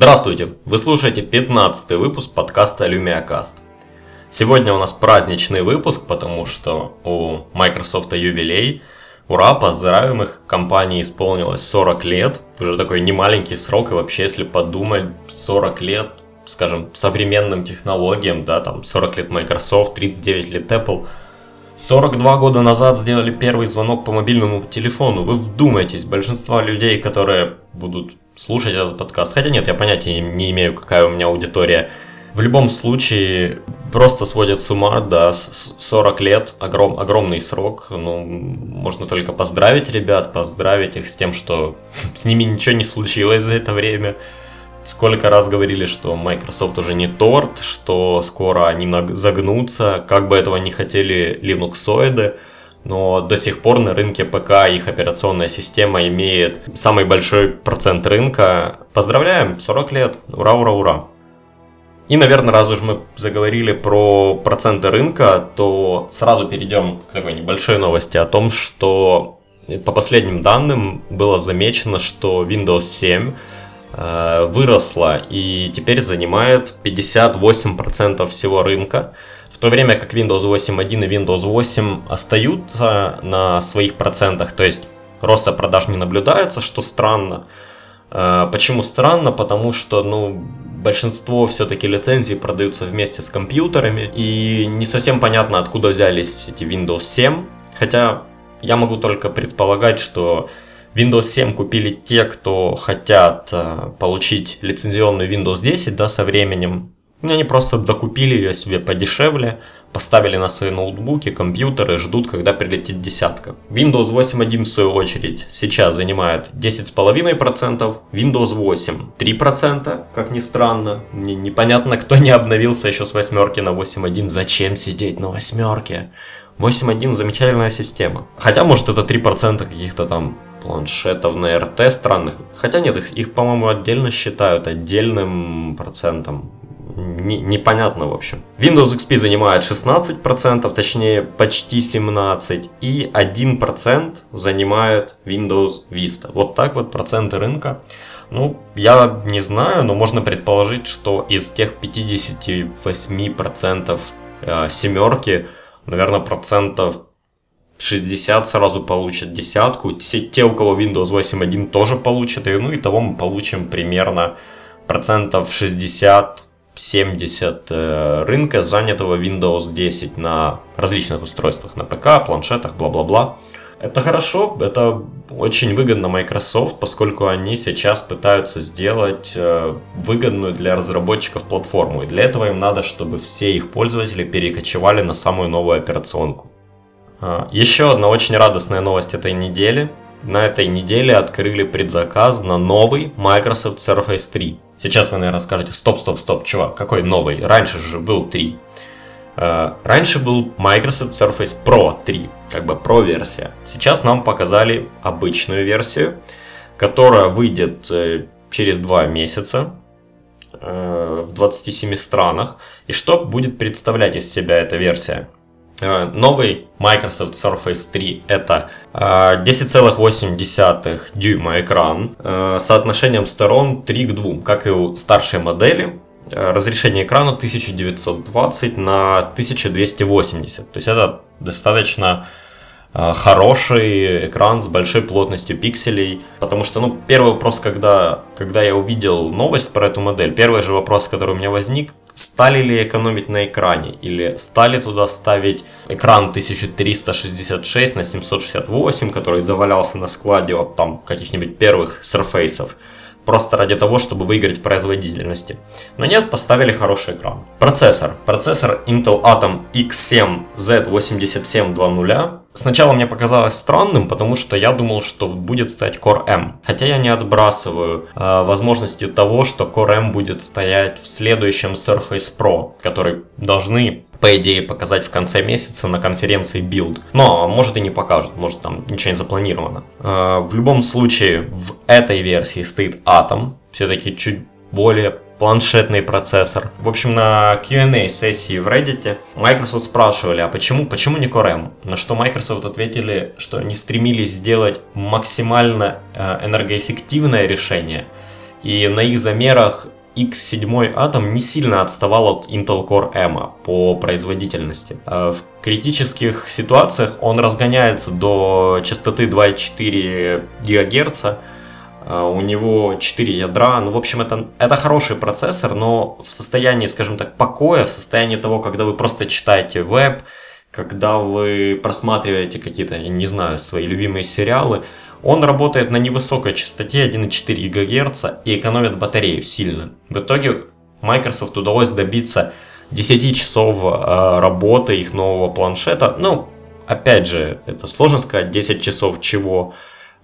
Здравствуйте! Вы слушаете 15 выпуск подкаста LumiaCast. Сегодня у нас праздничный выпуск, потому что у Microsoft юбилей. Ура, поздравим их, компании исполнилось 40 лет. Уже такой немаленький срок, и вообще, если подумать, 40 лет, скажем, современным технологиям, да, там 40 лет Microsoft, 39 лет Apple – 42 года назад сделали первый звонок по мобильному телефону. Вы вдумайтесь, большинство людей, которые будут слушать этот подкаст, хотя нет, я понятия не имею, какая у меня аудитория, в любом случае просто сводят с ума, да, 40 лет, огром, огромный срок, ну, можно только поздравить ребят, поздравить их с тем, что с ними ничего не случилось за это время, Сколько раз говорили, что Microsoft уже не торт, что скоро они загнутся, как бы этого не хотели линуксоиды, но до сих пор на рынке ПК их операционная система имеет самый большой процент рынка. Поздравляем, 40 лет, ура, ура, ура. И, наверное, раз уж мы заговорили про проценты рынка, то сразу перейдем к такой небольшой новости о том, что по последним данным было замечено, что Windows 7 Э, выросла и теперь занимает 58% всего рынка, в то время как Windows 8.1 и Windows 8 остаются на своих процентах, то есть роста продаж не наблюдается, что странно. Э, почему странно? Потому что, ну, большинство все-таки лицензий продаются вместе с компьютерами, и не совсем понятно, откуда взялись эти Windows 7, хотя я могу только предполагать, что Windows 7 купили те, кто хотят э, получить лицензионную Windows 10 да, со временем. Они просто докупили ее себе подешевле, поставили на свои ноутбуки, компьютеры, ждут, когда прилетит десятка. Windows 8.1 в свою очередь сейчас занимает 10,5%, Windows 8 3%, как ни странно. Мне непонятно, кто не обновился еще с восьмерки на 8.1, зачем сидеть на восьмерке? 8.1 замечательная система. Хотя, может, это 3% каких-то там планшетов на РТ странных. Хотя нет, их, их по-моему, отдельно считают отдельным процентом. Не, непонятно, в общем. Windows XP занимает 16%, точнее почти 17%, и 1% занимает Windows Vista. Вот так вот проценты рынка. Ну, я не знаю, но можно предположить, что из тех 58% э, семерки, наверное, процентов 60 сразу получат десятку. Те, те, у кого Windows 8.1 тоже получат. И, ну и того мы получим примерно процентов 60 70 э, рынка, занятого Windows 10 на различных устройствах, на ПК, планшетах, бла-бла-бла. Это хорошо, это очень выгодно Microsoft, поскольку они сейчас пытаются сделать э, выгодную для разработчиков платформу. И для этого им надо, чтобы все их пользователи перекочевали на самую новую операционку. А, Еще одна очень радостная новость этой недели. На этой неделе открыли предзаказ на новый Microsoft Surface 3. Сейчас вы, наверное, скажете, стоп, стоп, стоп, чувак, какой новый? Раньше же был 3. А, раньше был Microsoft Surface Pro 3, как бы Pro версия. Сейчас нам показали обычную версию, которая выйдет э, через 2 месяца э, в 27 странах. И что будет представлять из себя эта версия? Э, новый Microsoft Surface 3 это 10,8 э, дюйма экран э, соотношением сторон 3 к 2, как и у старшей модели. Разрешение экрана 1920 на 1280. То есть это достаточно хороший экран с большой плотностью пикселей. Потому что, ну, первый вопрос, когда, когда я увидел новость про эту модель, первый же вопрос, который у меня возник, стали ли экономить на экране или стали туда ставить экран 1366 на 768, который завалялся на складе от там каких-нибудь первых Surface просто ради того, чтобы выиграть в производительности. Но нет, поставили хороший экран. Процессор. Процессор Intel Atom X7 Z8720. Сначала мне показалось странным, потому что я думал, что будет стоять Core M. Хотя я не отбрасываю э, возможности того, что Core M будет стоять в следующем Surface Pro, который должны по идее, показать в конце месяца на конференции Build. Но, может и не покажут, может там ничего не запланировано. А, в любом случае, в этой версии стоит Atom, все-таки чуть более планшетный процессор. В общем, на Q&A сессии в Reddit Microsoft спрашивали, а почему, почему не Core M? На что Microsoft ответили, что они стремились сделать максимально э, энергоэффективное решение И на их замерах X7 Atom не сильно отставал от Intel Core M по производительности. А в критических ситуациях он разгоняется до частоты 2,4 ГГц, а у него 4 ядра, ну, в общем, это, это хороший процессор, но в состоянии, скажем так, покоя, в состоянии того, когда вы просто читаете веб, когда вы просматриваете какие-то, не знаю, свои любимые сериалы, он работает на невысокой частоте 1,4 ГГц и экономит батарею сильно. В итоге Microsoft удалось добиться 10 часов э, работы их нового планшета. Ну, опять же, это сложно сказать, 10 часов чего.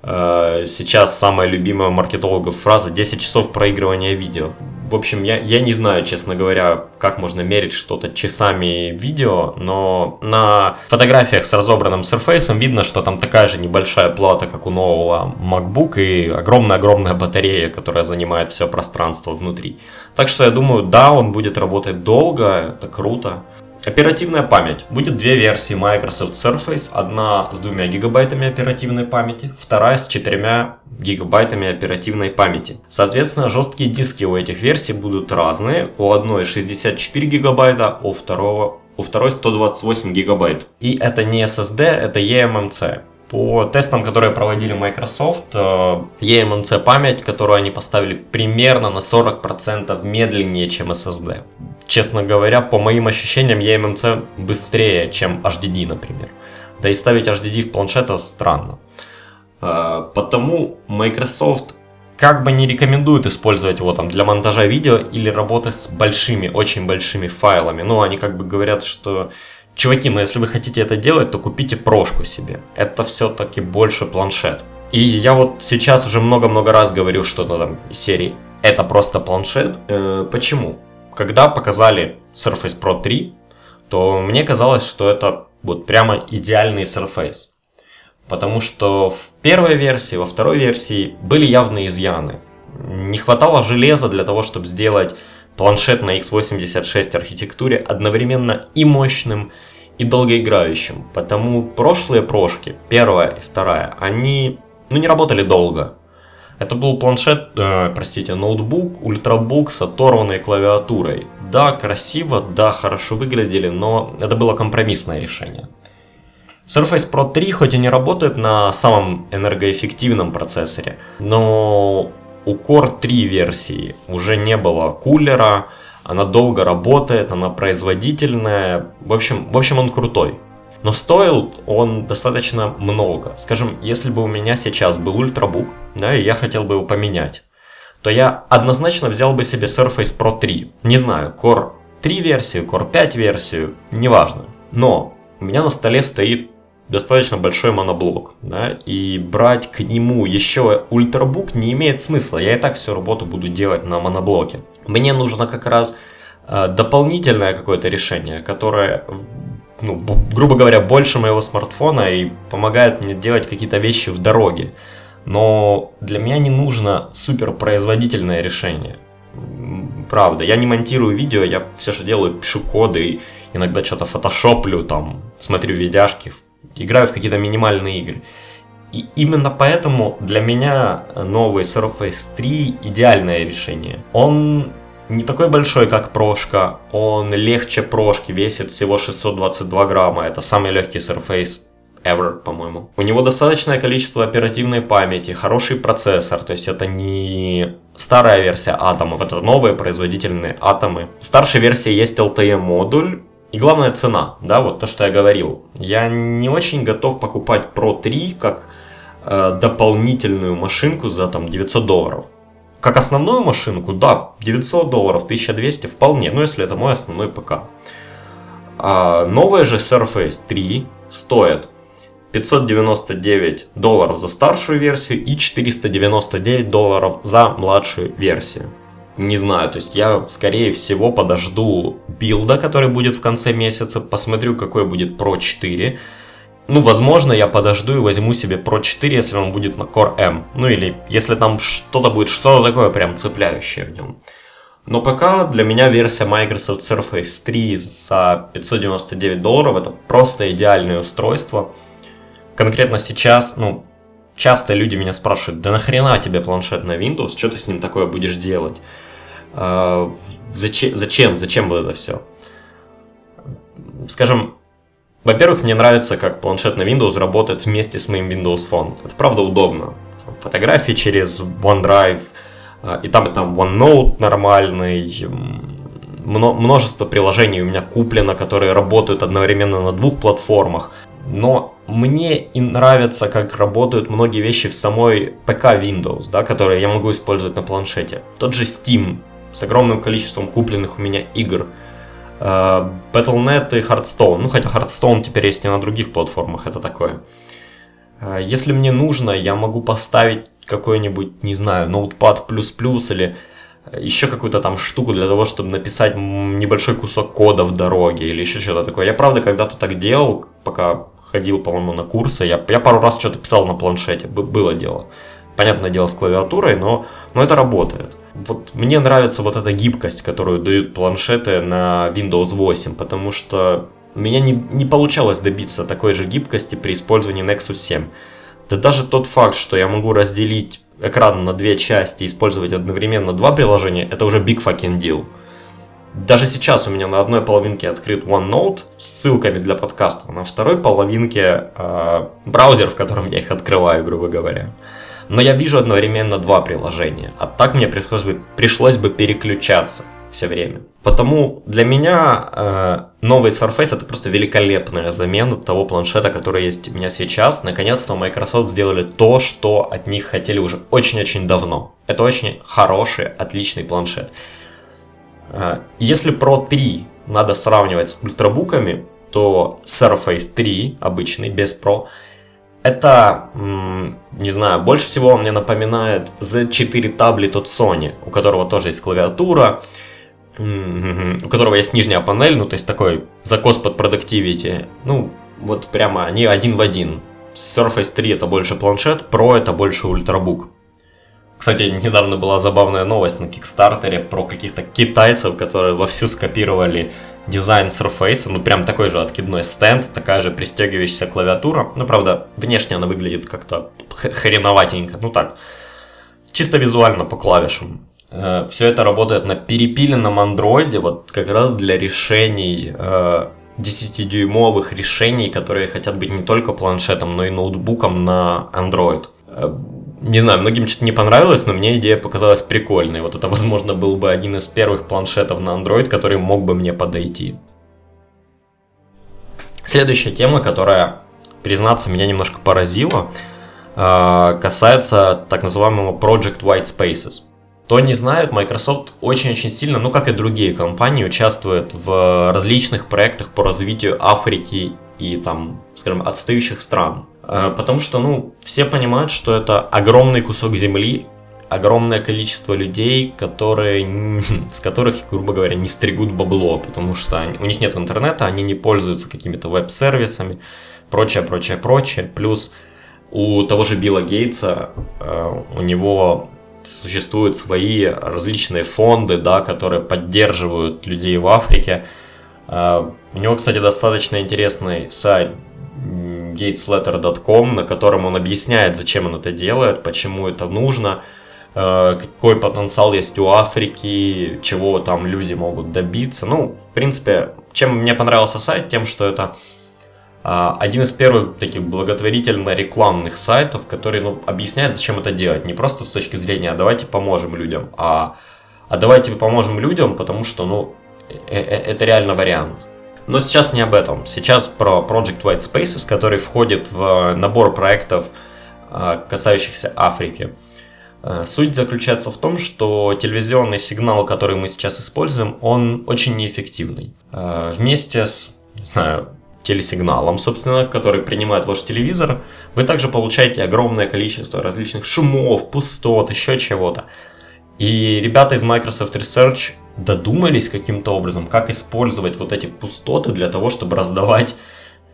Э, сейчас самая любимая маркетологов фраза 10 часов проигрывания видео. В общем, я, я не знаю, честно говоря, как можно мерить что-то часами видео, но на фотографиях с разобранным Surface видно, что там такая же небольшая плата, как у нового MacBook, и огромная-огромная батарея, которая занимает все пространство внутри. Так что я думаю, да, он будет работать долго, это круто. Оперативная память. Будет две версии Microsoft Surface. Одна с двумя гигабайтами оперативной памяти, вторая с четырьмя гигабайтами оперативной памяти. Соответственно, жесткие диски у этих версий будут разные. У одной 64 гигабайта, у, второго, у второй 128 гигабайт. И это не SSD, это eMMC. По тестам, которые проводили Microsoft, э, eMMC память, которую они поставили примерно на 40% медленнее, чем SSD честно говоря, по моим ощущениям, eMMC быстрее, чем HDD, например. Да и ставить HDD в планшет странно. А, потому Microsoft как бы не рекомендует использовать его там для монтажа видео или работы с большими, очень большими файлами. Ну, они как бы говорят, что чуваки, ну если вы хотите это делать, то купите прошку себе. Это все-таки больше планшет. И я вот сейчас уже много-много раз говорю что-то там из серии. Это просто планшет. Э, почему? когда показали Surface Pro 3, то мне казалось, что это вот прямо идеальный Surface. Потому что в первой версии, во второй версии были явные изъяны. Не хватало железа для того, чтобы сделать планшет на x86 архитектуре одновременно и мощным, и долгоиграющим. Потому прошлые прошки, первая и вторая, они ну, не работали долго. Это был планшет, э, простите, ноутбук, ультрабук с оторванной клавиатурой. Да, красиво, да, хорошо выглядели, но это было компромиссное решение. Surface Pro 3 хоть и не работает на самом энергоэффективном процессоре, но у Core 3 версии уже не было кулера, она долго работает, она производительная, в общем, в общем он крутой. Но стоил он достаточно много. Скажем, если бы у меня сейчас был ультрабук, да, и я хотел бы его поменять, то я однозначно взял бы себе Surface Pro 3. Не знаю, Core 3 версию, Core 5 версию, неважно. Но у меня на столе стоит достаточно большой моноблок, да, и брать к нему еще ультрабук не имеет смысла. Я и так всю работу буду делать на моноблоке. Мне нужно как раз э, дополнительное какое-то решение, которое ну, грубо говоря, больше моего смартфона и помогает мне делать какие-то вещи в дороге. Но для меня не нужно супер производительное решение. Правда, я не монтирую видео, я все, что делаю, пишу коды, иногда что-то фотошоплю, там, смотрю видяшки, играю в какие-то минимальные игры. И именно поэтому для меня новый Surface 3 идеальное решение. Он не такой большой, как прошка, он легче прошки, весит всего 622 грамма, это самый легкий Surface ever, по-моему. У него достаточное количество оперативной памяти, хороший процессор, то есть это не старая версия атомов, это новые производительные атомы. В старшей версии есть LTE модуль, и главная цена, да, вот то, что я говорил. Я не очень готов покупать Pro 3 как э, дополнительную машинку за там 900 долларов. Как основную машинку, да, 900 долларов, 1200 вполне, ну если это мой основной ПК. А новая же Surface 3 стоит 599 долларов за старшую версию и 499 долларов за младшую версию. Не знаю, то есть я скорее всего подожду билда, который будет в конце месяца, посмотрю какой будет Pro 4, ну, возможно, я подожду и возьму себе Pro 4, если он будет на Core M. Ну, или если там что-то будет, что-то такое прям цепляющее в нем. Но пока для меня версия Microsoft Surface 3 за 599 долларов это просто идеальное устройство. Конкретно сейчас, ну, часто люди меня спрашивают, да нахрена тебе планшет на Windows, что ты с ним такое будешь делать? А, зачем, зачем, зачем вот это все? Скажем, во-первых, мне нравится, как планшет на Windows работает вместе с моим Windows Phone. Это правда удобно. Фотографии через OneDrive, а, и там, и там OneNote нормальный, множество приложений у меня куплено, которые работают одновременно на двух платформах. Но мне и нравится, как работают многие вещи в самой ПК Windows, да, которые я могу использовать на планшете. Тот же Steam с огромным количеством купленных у меня игр. Э, Battle.net и Hearthstone. Ну, хотя Hearthstone теперь есть и на других платформах, это такое. Э, если мне нужно, я могу поставить какой-нибудь, не знаю, Notepad++ или еще какую-то там штуку для того, чтобы написать небольшой кусок кода в дороге или еще что-то такое. Я правда когда-то так делал, пока ходил, по-моему, на курсы. Я, я пару раз что-то писал на планшете, было дело. Понятное дело, с клавиатурой, но, но это работает. Вот мне нравится вот эта гибкость, которую дают планшеты на Windows 8, потому что у меня не, не получалось добиться такой же гибкости при использовании Nexus 7. Да даже тот факт, что я могу разделить экран на две части и использовать одновременно два приложения, это уже big fucking deal. Даже сейчас у меня на одной половинке открыт OneNote с ссылками для подкаста, на второй половинке э, браузер, в котором я их открываю, грубо говоря. Но я вижу одновременно два приложения, а так мне пришлось бы, пришлось бы переключаться все время. Потому для меня э, новый Surface это просто великолепная замена того планшета, который есть у меня сейчас. Наконец-то Microsoft сделали то, что от них хотели уже очень-очень давно. Это очень хороший, отличный планшет. Э, если Pro 3 надо сравнивать с ультрабуками, то Surface 3, обычный, без Pro, это, не знаю, больше всего мне напоминает Z4 таблет от Sony, у которого тоже есть клавиатура, у которого есть нижняя панель, ну, то есть такой закос под Productivity. Ну, вот прямо они один в один. Surface 3 это больше планшет, Pro это больше ультрабук. Кстати, недавно была забавная новость на Кикстартере про каких-то китайцев, которые вовсю скопировали дизайн Surface, ну прям такой же откидной стенд, такая же пристегивающаяся клавиатура. Ну, правда, внешне она выглядит как-то хреноватенько, ну так, чисто визуально по клавишам. Э, Все это работает на перепиленном андроиде, вот как раз для решений 10-дюймовых э, решений, которые хотят быть не только планшетом, но и ноутбуком на Android. Не знаю, многим что-то не понравилось, но мне идея показалась прикольной. Вот это, возможно, был бы один из первых планшетов на Android, который мог бы мне подойти. Следующая тема, которая, признаться, меня немножко поразила, касается так называемого Project White Spaces. Кто не знает, Microsoft очень-очень сильно, ну как и другие компании, участвует в различных проектах по развитию Африки и там, скажем, отстающих стран. Э, потому что, ну, все понимают, что это огромный кусок земли, огромное количество людей, которые, с которых, грубо говоря, не стригут бабло, потому что они, у них нет интернета, они не пользуются какими-то веб-сервисами, прочее, прочее, прочее. Плюс у того же Билла Гейтса, э, у него существуют свои различные фонды, да, которые поддерживают людей в Африке. А, у него, кстати, достаточно интересный сайт gatesletter.com, на котором он объясняет, зачем он это делает, почему это нужно, а, какой потенциал есть у Африки, чего там люди могут добиться. Ну, в принципе, чем мне понравился сайт, тем, что это а, один из первых таких благотворительно-рекламных сайтов, который ну, объясняет, зачем это делать. Не просто с точки зрения «а давайте поможем людям», а «а давайте поможем людям», потому что ну, э, э, это реально вариант. Но сейчас не об этом. Сейчас про Project White Spaces, который входит в набор проектов, а, касающихся Африки. А, суть заключается в том, что телевизионный сигнал, который мы сейчас используем, он очень неэффективный. Вместе с, не знаю, телесигналом, собственно, который принимает ваш телевизор, вы также получаете огромное количество различных шумов, пустот, еще чего-то. И ребята из Microsoft Research додумались каким-то образом, как использовать вот эти пустоты для того, чтобы раздавать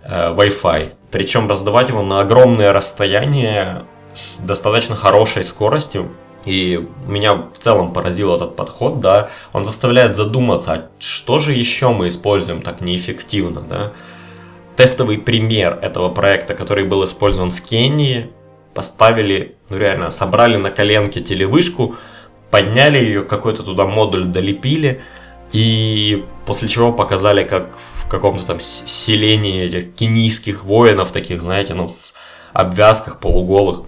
э, Wi-Fi. Причем раздавать его на огромное расстояние с достаточно хорошей скоростью. И меня в целом поразил этот подход, да. Он заставляет задуматься, а что же еще мы используем так неэффективно, да тестовый пример этого проекта, который был использован в Кении, поставили, ну реально, собрали на коленке телевышку, подняли ее, какой-то туда модуль долепили, и после чего показали, как в каком-то там селении этих кенийских воинов, таких, знаете, ну, в обвязках полуголых,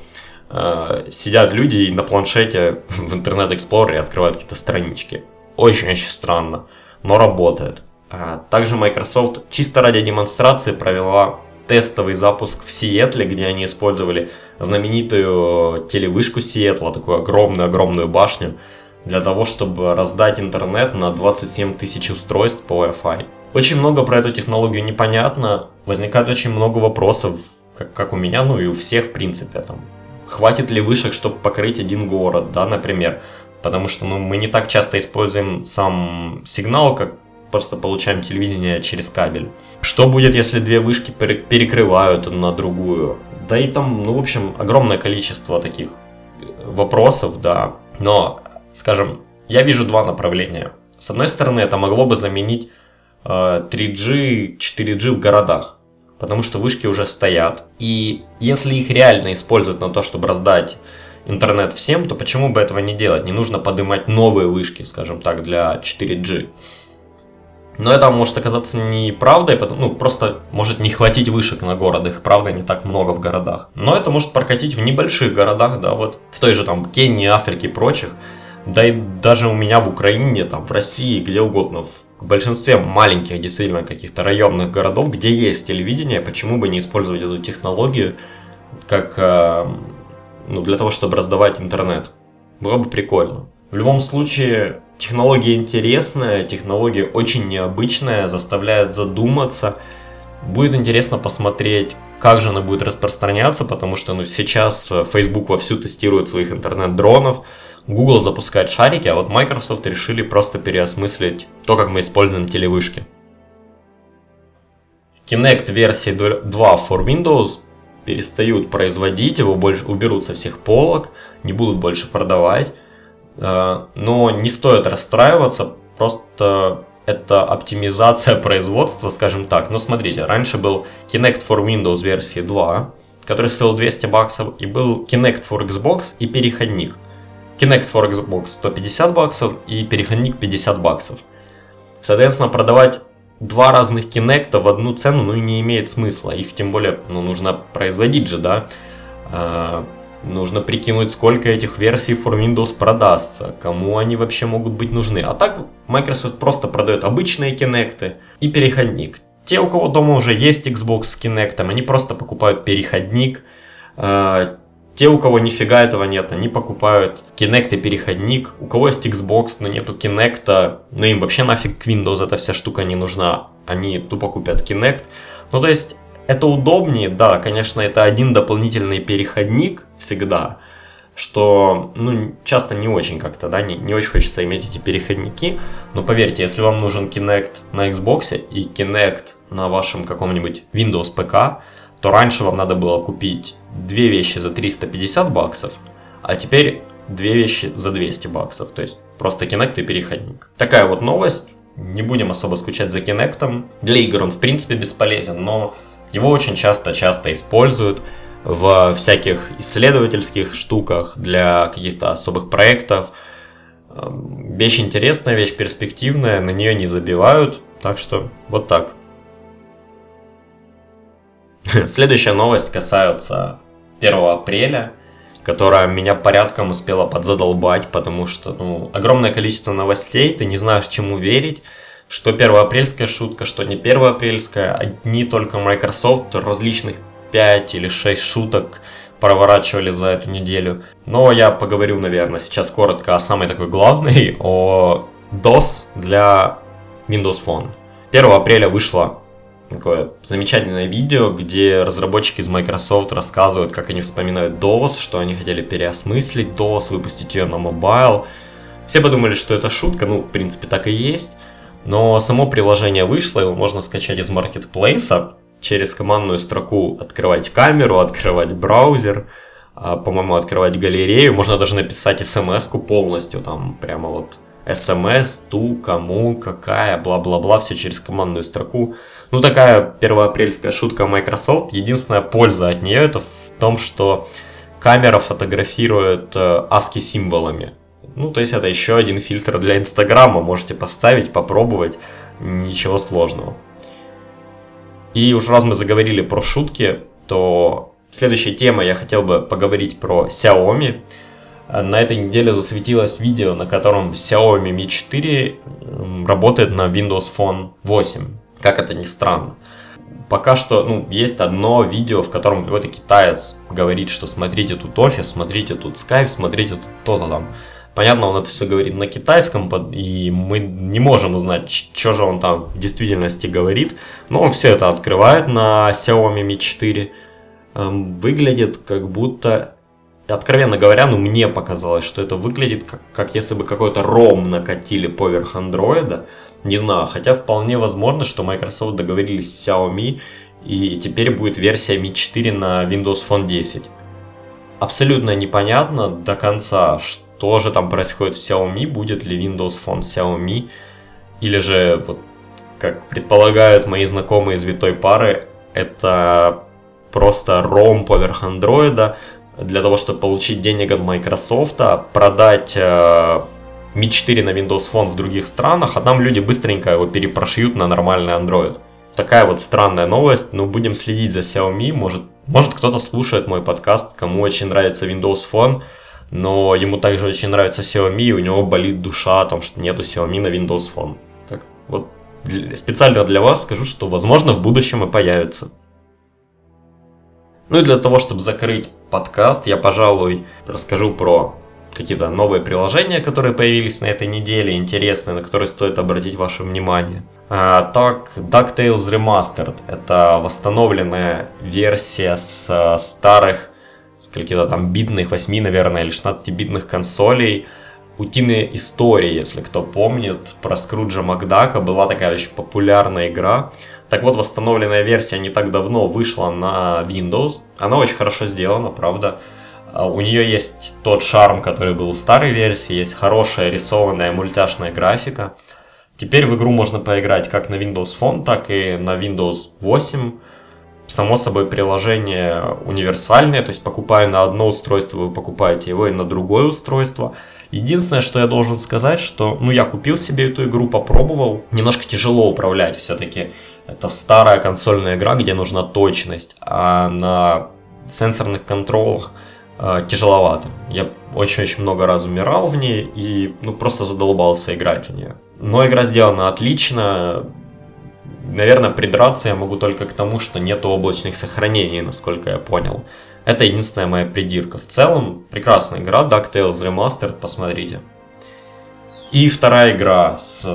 э, сидят люди и на планшете в Internet Explorer -е открывают какие-то странички. Очень-очень странно, но работает. А также Microsoft чисто ради демонстрации провела тестовый запуск в Сиэтле, где они использовали знаменитую телевышку Сиэтла, такую огромную-огромную башню, для того, чтобы раздать интернет на 27 тысяч устройств по Wi-Fi. Очень много про эту технологию непонятно, возникает очень много вопросов, как, как у меня, ну и у всех в принципе. Там, хватит ли вышек, чтобы покрыть один город, да, например, потому что ну, мы не так часто используем сам сигнал, как просто получаем телевидение через кабель. Что будет, если две вышки перекрывают на другую? Да и там, ну, в общем, огромное количество таких э, вопросов, да. Но, скажем, я вижу два направления. С одной стороны, это могло бы заменить э, 3G, 4G в городах, потому что вышки уже стоят. И если их реально использовать на то, чтобы раздать интернет всем, то почему бы этого не делать? Не нужно поднимать новые вышки, скажем так, для 4G. Но это может оказаться неправдой, ну, просто может не хватить вышек на город, их, правда, не так много в городах. Но это может прокатить в небольших городах, да, вот в той же там Кении, Африке и прочих. Да и даже у меня в Украине, там, в России, где угодно, в большинстве маленьких, действительно, каких-то районных городов, где есть телевидение, почему бы не использовать эту технологию как, э, ну, для того, чтобы раздавать интернет. Было бы прикольно. В любом случае, технология интересная, технология очень необычная, заставляет задуматься. Будет интересно посмотреть, как же она будет распространяться, потому что ну, сейчас Facebook вовсю тестирует своих интернет-дронов, Google запускает шарики, а вот Microsoft решили просто переосмыслить то, как мы используем телевышки. Kinect версии 2 for Windows перестают производить, его больше уберут со всех полок, не будут больше продавать. Э, но не стоит расстраиваться, просто это оптимизация производства, скажем так. Ну, смотрите, раньше был Kinect for Windows версии 2, который стоил 200 баксов, и был Kinect for Xbox и переходник. Kinect for Xbox 150 баксов и переходник 50 баксов. Соответственно, продавать два разных Kinect в одну цену, ну, не имеет смысла. Их тем более, ну, нужно производить же, да. Нужно прикинуть, сколько этих версий for Windows продастся, кому они вообще могут быть нужны. А так Microsoft просто продает обычные Kinect и переходник. Те, у кого дома уже есть Xbox с Kinect, они просто покупают переходник. А, те, у кого нифига этого нет, они покупают Kinect и переходник. У кого есть Xbox, но нету Kinect, ну им вообще нафиг Windows эта вся штука не нужна. Они тупо купят Kinect. Ну то есть это удобнее, да, конечно, это один дополнительный переходник всегда, что, ну, часто не очень как-то, да, не, не очень хочется иметь эти переходники, но поверьте, если вам нужен Kinect на Xbox и Kinect на вашем каком-нибудь Windows ПК, то раньше вам надо было купить две вещи за 350 баксов, а теперь две вещи за 200 баксов, то есть просто Kinect и переходник. Такая вот новость, не будем особо скучать за Kinect. Для игр он в принципе бесполезен, но его очень часто-часто используют в всяких исследовательских штуках для каких-то особых проектов. Эм, вещь интересная, вещь перспективная, на нее не забивают, так что вот так. Следующая новость касается 1 апреля, которая меня порядком успела подзадолбать, потому что ну, огромное количество новостей, ты не знаешь, чему верить что первоапрельская шутка, что не первоапрельская. Одни только Microsoft различных 5 или 6 шуток проворачивали за эту неделю. Но я поговорю, наверное, сейчас коротко о самой такой главной, о DOS для Windows Phone. 1 апреля вышло такое замечательное видео, где разработчики из Microsoft рассказывают, как они вспоминают DOS, что они хотели переосмыслить DOS, выпустить ее на mobile. Все подумали, что это шутка, ну, в принципе, так и есть. Но само приложение вышло, его можно скачать из маркетплейса, через командную строку открывать камеру, открывать браузер, а, по-моему, открывать галерею, можно даже написать смс-ку полностью, там прямо вот смс, ту, кому, какая, бла-бла-бла, все через командную строку. Ну, такая первоапрельская шутка Microsoft. Единственная польза от нее это в том, что камера фотографирует ASCII символами. Ну, то есть это еще один фильтр для Инстаграма. Можете поставить, попробовать. Ничего сложного. И уж раз мы заговорили про шутки, то следующая тема я хотел бы поговорить про Xiaomi. На этой неделе засветилось видео, на котором Xiaomi Mi 4 работает на Windows Phone 8. Как это ни странно. Пока что ну, есть одно видео, в котором какой-то китаец говорит, что смотрите тут офис, смотрите тут Skype, смотрите тут то-то там. Понятно, он это все говорит на китайском, и мы не можем узнать, что же он там в действительности говорит. Но он все это открывает на Xiaomi Mi 4. Эм, выглядит как будто, откровенно говоря, ну мне показалось, что это выглядит как, как если бы какой-то ROM накатили поверх андроида. Не знаю, хотя вполне возможно, что Microsoft договорились с Xiaomi, и теперь будет версия Mi 4 на Windows Phone 10. Абсолютно непонятно до конца, что что же там происходит в Xiaomi, будет ли Windows Phone Xiaomi, или же, вот, как предполагают мои знакомые из витой пары, это просто ROM поверх андроида для того, чтобы получить денег от Microsoft, продать э, Mi 4 на Windows Phone в других странах, а там люди быстренько его перепрошьют на нормальный Android. Такая вот странная новость, но будем следить за Xiaomi, может, может кто-то слушает мой подкаст, кому очень нравится Windows Phone, но ему также очень нравится Xiaomi, и у него болит душа о том, что нету Xiaomi на Windows Phone. Так, вот специально для вас скажу, что возможно в будущем и появится. Ну и для того, чтобы закрыть подкаст, я, пожалуй, расскажу про какие-то новые приложения, которые появились на этой неделе, интересные, на которые стоит обратить ваше внимание. А, так, DuckTales Remastered – это восстановленная версия с старых каких-то там битных 8, наверное, или 16-битных консолей. Утиные истории, если кто помнит, про Скруджа Макдака была такая очень популярная игра. Так вот, восстановленная версия не так давно вышла на Windows. Она очень хорошо сделана, правда. А, у нее есть тот шарм, который был у старой версии, есть хорошая рисованная мультяшная графика. Теперь в игру можно поиграть как на Windows Phone, так и на Windows 8. Само собой, приложение универсальное, то есть покупая на одно устройство, вы покупаете его и на другое устройство. Единственное, что я должен сказать, что, ну, я купил себе эту игру, попробовал. Немножко тяжело управлять все-таки. Это старая консольная игра, где нужна точность, а на сенсорных контролах э, тяжеловато. Я очень-очень много раз умирал в ней и, ну, просто задолбался играть в нее. Но игра сделана отлично, Наверное, придраться я могу только к тому, что нет облачных сохранений, насколько я понял. Это единственная моя придирка. В целом, прекрасная игра, DuckTales Remastered, посмотрите. И вторая игра с,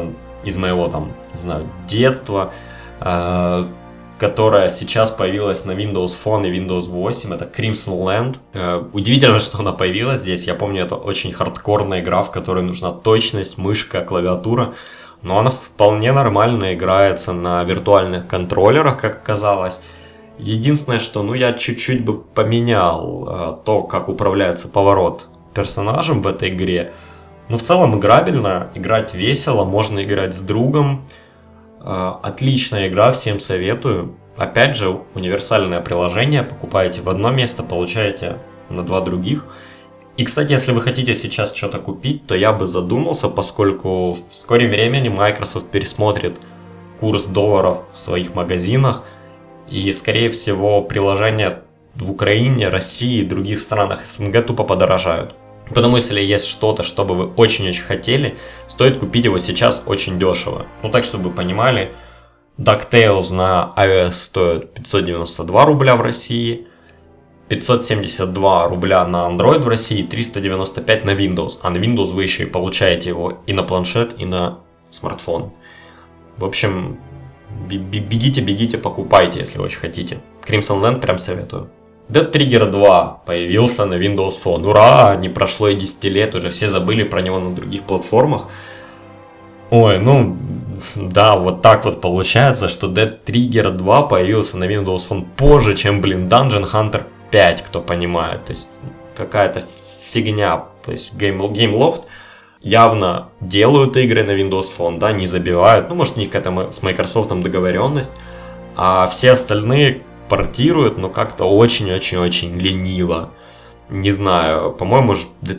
из моего там, не знаю, детства, э, которая сейчас появилась на Windows Phone и Windows 8, это Crimson Land. Э, удивительно, что она появилась здесь. Я помню, это очень хардкорная игра, в которой нужна точность, мышка, клавиатура но она вполне нормально играется на виртуальных контроллерах, как оказалось. Единственное, что ну я чуть-чуть бы поменял э, то, как управляется поворот персонажем в этой игре. Но в целом играбельно, играть весело, можно играть с другом. Э, отличная игра, всем советую. Опять же, универсальное приложение, покупаете в одно место, получаете на два других – и, кстати, если вы хотите сейчас что-то купить, то я бы задумался, поскольку в скором времени Microsoft пересмотрит курс долларов в своих магазинах, и, скорее всего, приложения в Украине, России и других странах СНГ тупо подорожают. Потому если есть что-то, что бы вы очень-очень хотели, стоит купить его сейчас очень дешево. Ну так, чтобы вы понимали, DuckTales на iOS стоит 592 рубля в России – 572 рубля на Android в России, 395 на Windows. А на Windows вы еще и получаете его и на планшет, и на смартфон. В общем, бегите, бегите, покупайте, если очень хотите. Crimson Land прям советую. Dead Trigger 2 появился на Windows Phone. Ура! Не прошло и 10 лет, уже все забыли про него на других платформах. Ой, ну, да, вот так вот получается, что Dead Trigger 2 появился на Windows Phone позже, чем, блин, Dungeon Hunter 5, кто понимает. То есть какая-то фигня. То есть Game, Gameloft явно делают игры на Windows Phone, да, не забивают. Ну, может, у них какая-то с Microsoft договоренность. А все остальные портируют, но как-то очень-очень-очень лениво. не знаю, по-моему,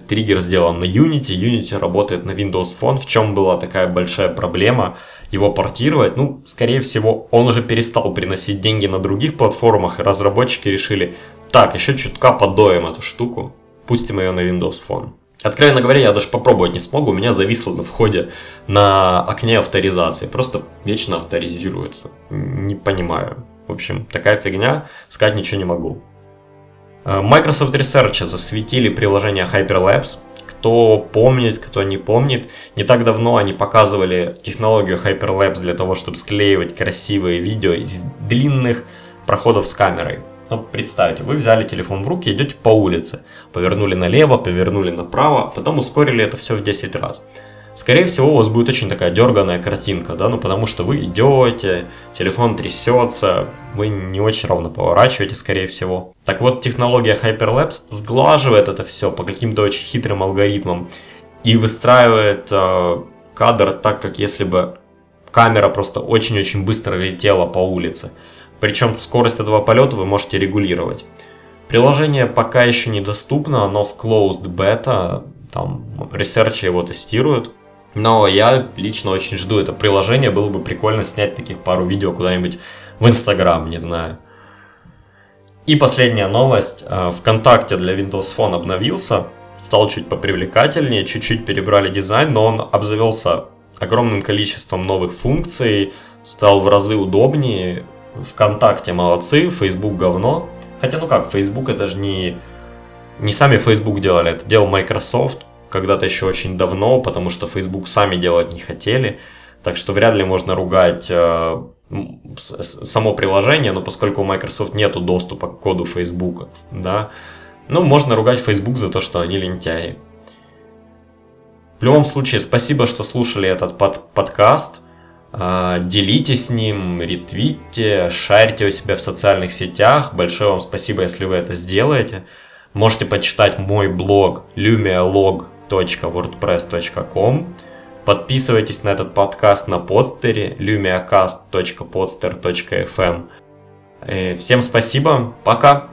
триггер сделан на Unity, Unity работает на Windows Phone, в чем была такая большая проблема его портировать, ну, скорее всего, он уже перестал приносить деньги на других платформах, и разработчики решили, так, еще чутка подоем эту штуку, пустим ее на Windows Phone. Откровенно говоря, я даже попробовать не смогу, у меня зависло на входе на окне авторизации, просто вечно авторизируется, не понимаю. В общем, такая фигня, сказать ничего не могу. Э, Microsoft Research засветили приложение Hyperlapse. Кто помнит, кто не помнит, не так давно они показывали технологию Hyperlapse для того, чтобы склеивать красивые видео из длинных проходов с камерой. Ну, представьте, вы взяли телефон в руки, идете по улице, повернули налево, повернули направо, потом ускорили это все в 10 раз скорее всего, у вас будет очень такая дерганая картинка, да, ну потому что вы идете, телефон трясется, вы не очень ровно поворачиваете, скорее всего. Так вот, технология Hyperlapse сглаживает это все по каким-то очень хитрым алгоритмам и выстраивает э, кадр так, как если бы камера просто очень-очень быстро летела по улице. Причем скорость этого полета вы можете регулировать. Приложение пока еще недоступно, оно в closed beta, там research -и его тестируют. Но я лично очень жду это приложение. Было бы прикольно снять таких пару видео куда-нибудь в Инстаграм, не знаю. И последняя новость. Э, ВКонтакте для Windows Phone обновился. Стал чуть попривлекательнее, чуть-чуть перебрали дизайн, но он обзавелся огромным количеством новых функций, стал в разы удобнее. ВКонтакте молодцы, Facebook говно. Хотя, ну как, Facebook это же не, не сами Facebook делали, это делал Microsoft когда-то еще очень давно, потому что Facebook сами делать не хотели. Так что вряд ли можно ругать э, само приложение, но поскольку у Microsoft нет доступа к коду Facebook, да, ну, можно ругать Facebook за то, что они лентяи. В любом случае, спасибо, что слушали этот под подкаст. Э, делитесь с ним, ретвитьте, шарьте у себя в социальных сетях. Большое вам спасибо, если вы это сделаете. Можете почитать мой блог lumialog.com wordpress.com. Подписывайтесь на этот подкаст на подстере lumiacast.podster.fm. Э, всем спасибо, пока!